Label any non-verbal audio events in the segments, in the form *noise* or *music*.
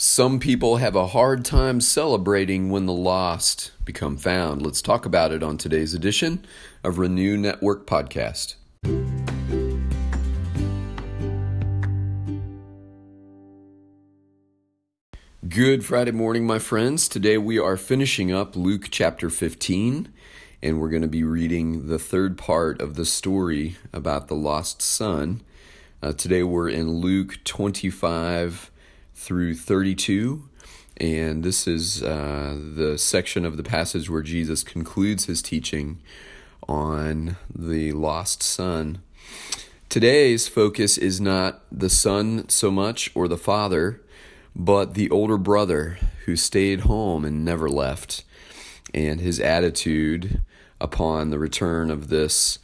Some people have a hard time celebrating when the lost become found. Let's talk about it on today's edition of Renew Network Podcast. Good Friday morning, my friends. Today we are finishing up Luke chapter 15, and we're going to be reading the third part of the story about the lost son. Uh, today we're in Luke 25 through 32. And this is uh, the section of the passage where Jesus concludes his teaching on the lost son. Today's focus is not the son so much or the father, but the older brother who stayed home and never left, and his attitude upon the return of this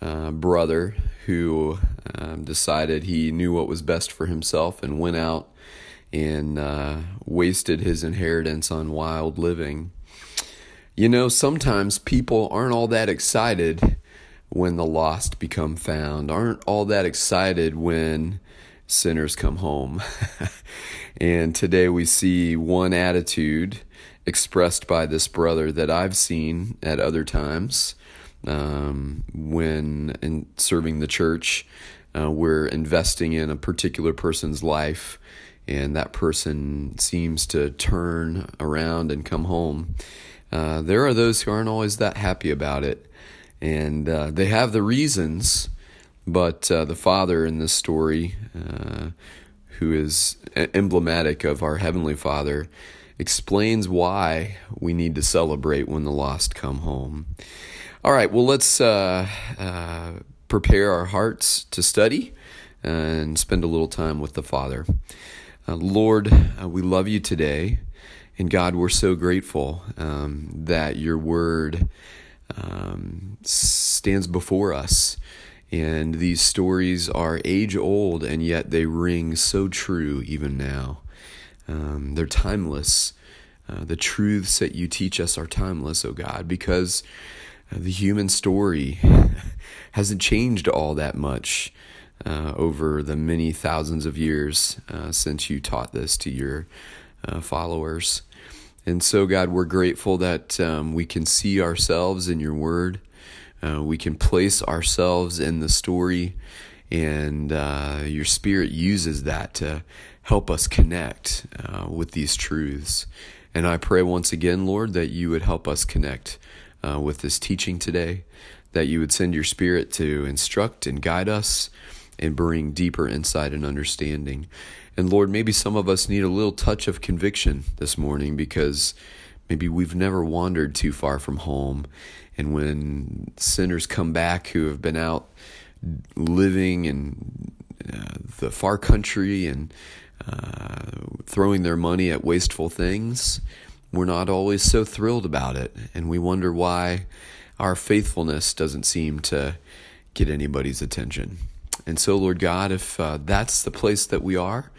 uh, brother who um, decided he knew what was best for himself and went out and uh, wasted his inheritance on wild living. You know, sometimes people aren't all that excited when the lost become found, aren't all that excited when sinners come home. *laughs* and today we see one attitude expressed by this brother that I've seen at other times um, when in serving the church. Uh, we're investing in a particular person's life and that person seems to turn around and come home. Uh, there are those who aren't always that happy about it, and uh, they have the reasons. But uh, the father in this story, uh, who is emblematic of our heavenly Father, explains why we need to celebrate when the lost come home. All right, well, let's uh, uh, prepare our hearts to study and spend a little time with the Father. Uh, Lord, uh, we love you today. And God, we're so grateful um, that your word um, stands before us. And these stories are age old, and yet they ring so true even now. Um, they're timeless. Uh, the truths that you teach us are timeless, oh God, because uh, the human story *laughs* hasn't changed all that much uh, over the many thousands of years uh, since you taught this to your uh, followers. And so, God, we're grateful that um, we can see ourselves in your word. Uh, we can place ourselves in the story, and uh, your spirit uses that to help us connect uh, with these truths. And I pray once again, Lord, that you would help us connect with this teaching today, that you would send your spirit to instruct and guide us and bring deeper insight and understanding. And Lord, maybe some of us need a little touch of conviction this morning because maybe we've never wandered too far from home. And when sinners come back who have been out living in uh, the far country and uh, throwing their money at wasteful things, we're not always so thrilled about it. And we wonder why our faithfulness doesn't seem to get anybody's attention. And so, Lord God, if uh, that's the place that we are,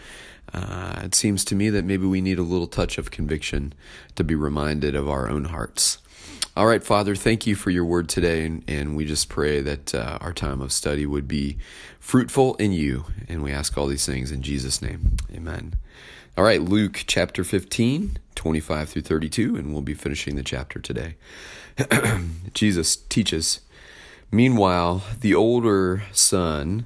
uh, it seems to me that maybe we need a little touch of conviction to be reminded of our own hearts. All right, Father, thank you for your word today, and, and we just pray that uh, our time of study would be fruitful in you. And we ask all these things in Jesus' name. Amen. All right, Luke chapter 15, 25 through 32, and we'll be finishing the chapter today. *clears throat* Jesus teaches Meanwhile, the older son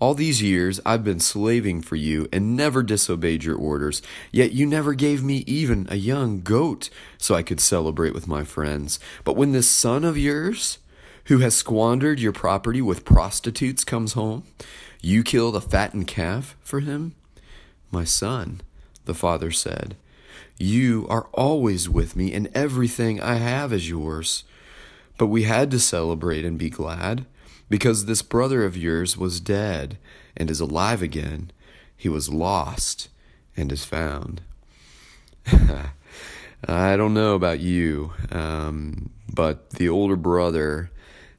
all these years I've been slaving for you and never disobeyed your orders, yet you never gave me even a young goat so I could celebrate with my friends. But when this son of yours, who has squandered your property with prostitutes, comes home, you kill the fattened calf for him? My son, the father said, you are always with me, and everything I have is yours. But we had to celebrate and be glad because this brother of yours was dead and is alive again. He was lost and is found. *laughs* I don't know about you, um, but the older brother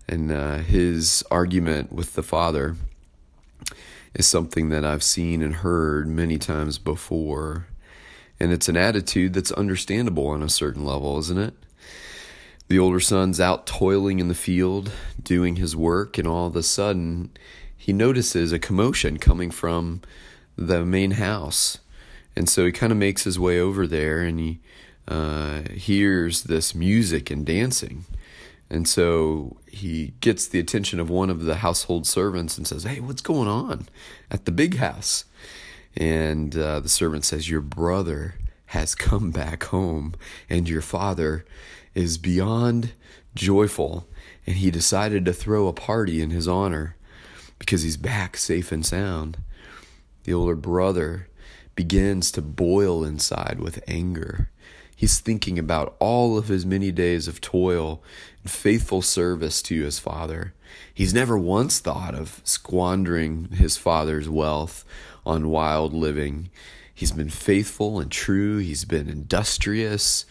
and uh, his argument with the father is something that I've seen and heard many times before. And it's an attitude that's understandable on a certain level, isn't it? The older son's out toiling in the field, doing his work, and all of a sudden he notices a commotion coming from the main house. And so he kind of makes his way over there and he uh, hears this music and dancing. And so he gets the attention of one of the household servants and says, Hey, what's going on at the big house? And uh, the servant says, Your brother has come back home, and your father is beyond joyful. And he decided to throw a party in his honor because he's back safe and sound. The older brother begins to boil inside with anger. He's thinking about all of his many days of toil and faithful service to his father. He's never once thought of squandering his father's wealth on wild living. He's been faithful and true. He's been industrious.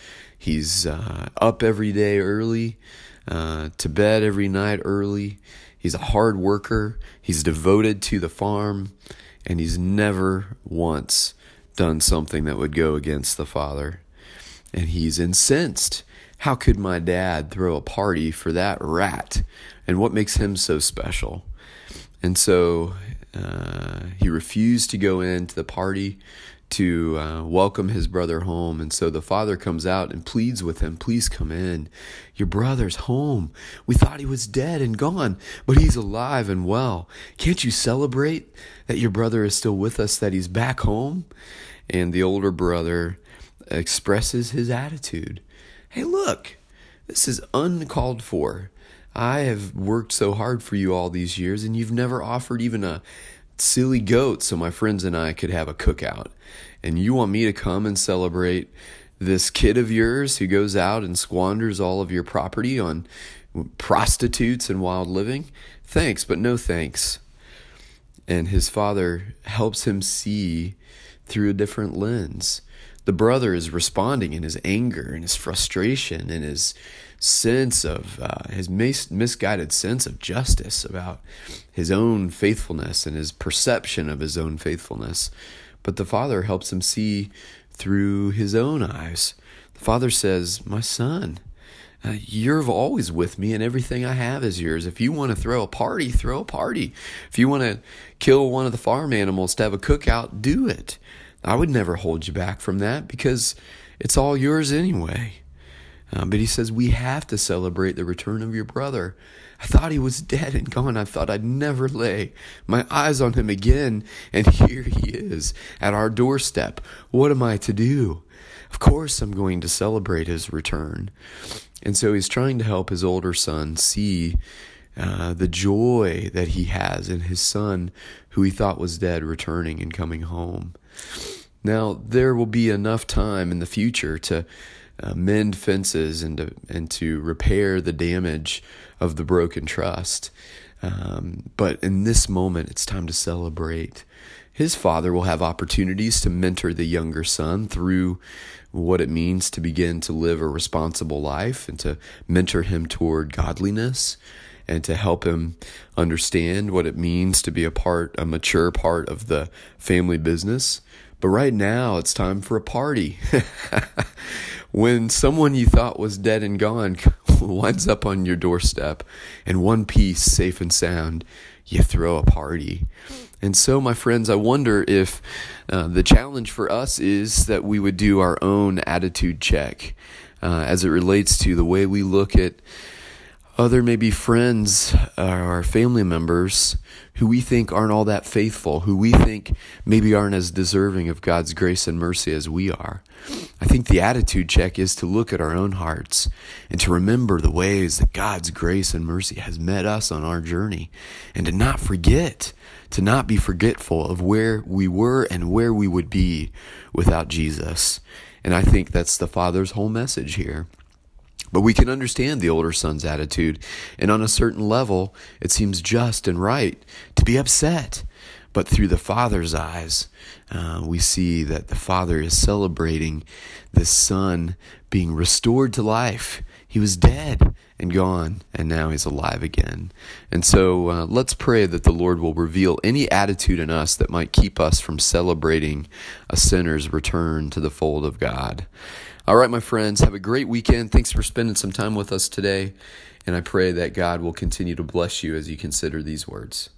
He's uh, up every day early, uh, to bed every night early. He's a hard worker. He's devoted to the farm, and he's never once done something that would go against the father and he's incensed. How could my dad throw a party for that rat? And what makes him so special? And so uh, he refused to go into the party to uh, welcome his brother home. And so the father comes out and pleads with him, Please come in. Your brother's home. We thought he was dead and gone, but he's alive and well. Can't you celebrate that your brother is still with us, that he's back home? And the older brother expresses his attitude. Hey, look, this is uncalled for. I have worked so hard for you all these years, and you've never offered even a silly goat so my friends and I could have a cookout. And you want me to come and celebrate this kid of yours who goes out and squanders all of your property on prostitutes and wild living? Thanks, but no thanks. And his father helps him see through a different lens the brother is responding in his anger and his frustration and his sense of uh, his mis- misguided sense of justice about his own faithfulness and his perception of his own faithfulness. But the father helps him see through his own eyes. The father says, My son, uh, you're always with me, and everything I have is yours. If you want to throw a party, throw a party. If you want to kill one of the farm animals to have a cookout, do it. I would never hold you back from that because it's all yours anyway. Uh, but he says, We have to celebrate the return of your brother. I thought he was dead and gone. I thought I'd never lay my eyes on him again. And *laughs* here he is at our doorstep. What am I to do? Of course, I'm going to celebrate his return. And so he's trying to help his older son see uh, the joy that he has in his son, who he thought was dead, returning and coming home. Now, there will be enough time in the future to uh, mend fences and to, and to repair the damage of the broken trust. Um, but in this moment, it's time to celebrate. His father will have opportunities to mentor the younger son through what it means to begin to live a responsible life and to mentor him toward godliness and to help him understand what it means to be a part, a mature part of the family business. But right now, it's time for a party. *laughs* when someone you thought was dead and gone *laughs* winds up on your doorstep in one piece, safe and sound, you throw a party. And so, my friends, I wonder if uh, the challenge for us is that we would do our own attitude check uh, as it relates to the way we look at other maybe friends uh, or family members who we think aren't all that faithful, who we think maybe aren't as deserving of God's grace and mercy as we are. I think the attitude check is to look at our own hearts and to remember the ways that God's grace and mercy has met us on our journey and to not forget, to not be forgetful of where we were and where we would be without Jesus. And I think that's the Father's whole message here. But we can understand the older son's attitude, and on a certain level, it seems just and right to be upset. But through the Father's eyes, uh, we see that the Father is celebrating the Son being restored to life. He was dead and gone, and now he's alive again. And so uh, let's pray that the Lord will reveal any attitude in us that might keep us from celebrating a sinner's return to the fold of God. All right, my friends, have a great weekend. Thanks for spending some time with us today. And I pray that God will continue to bless you as you consider these words.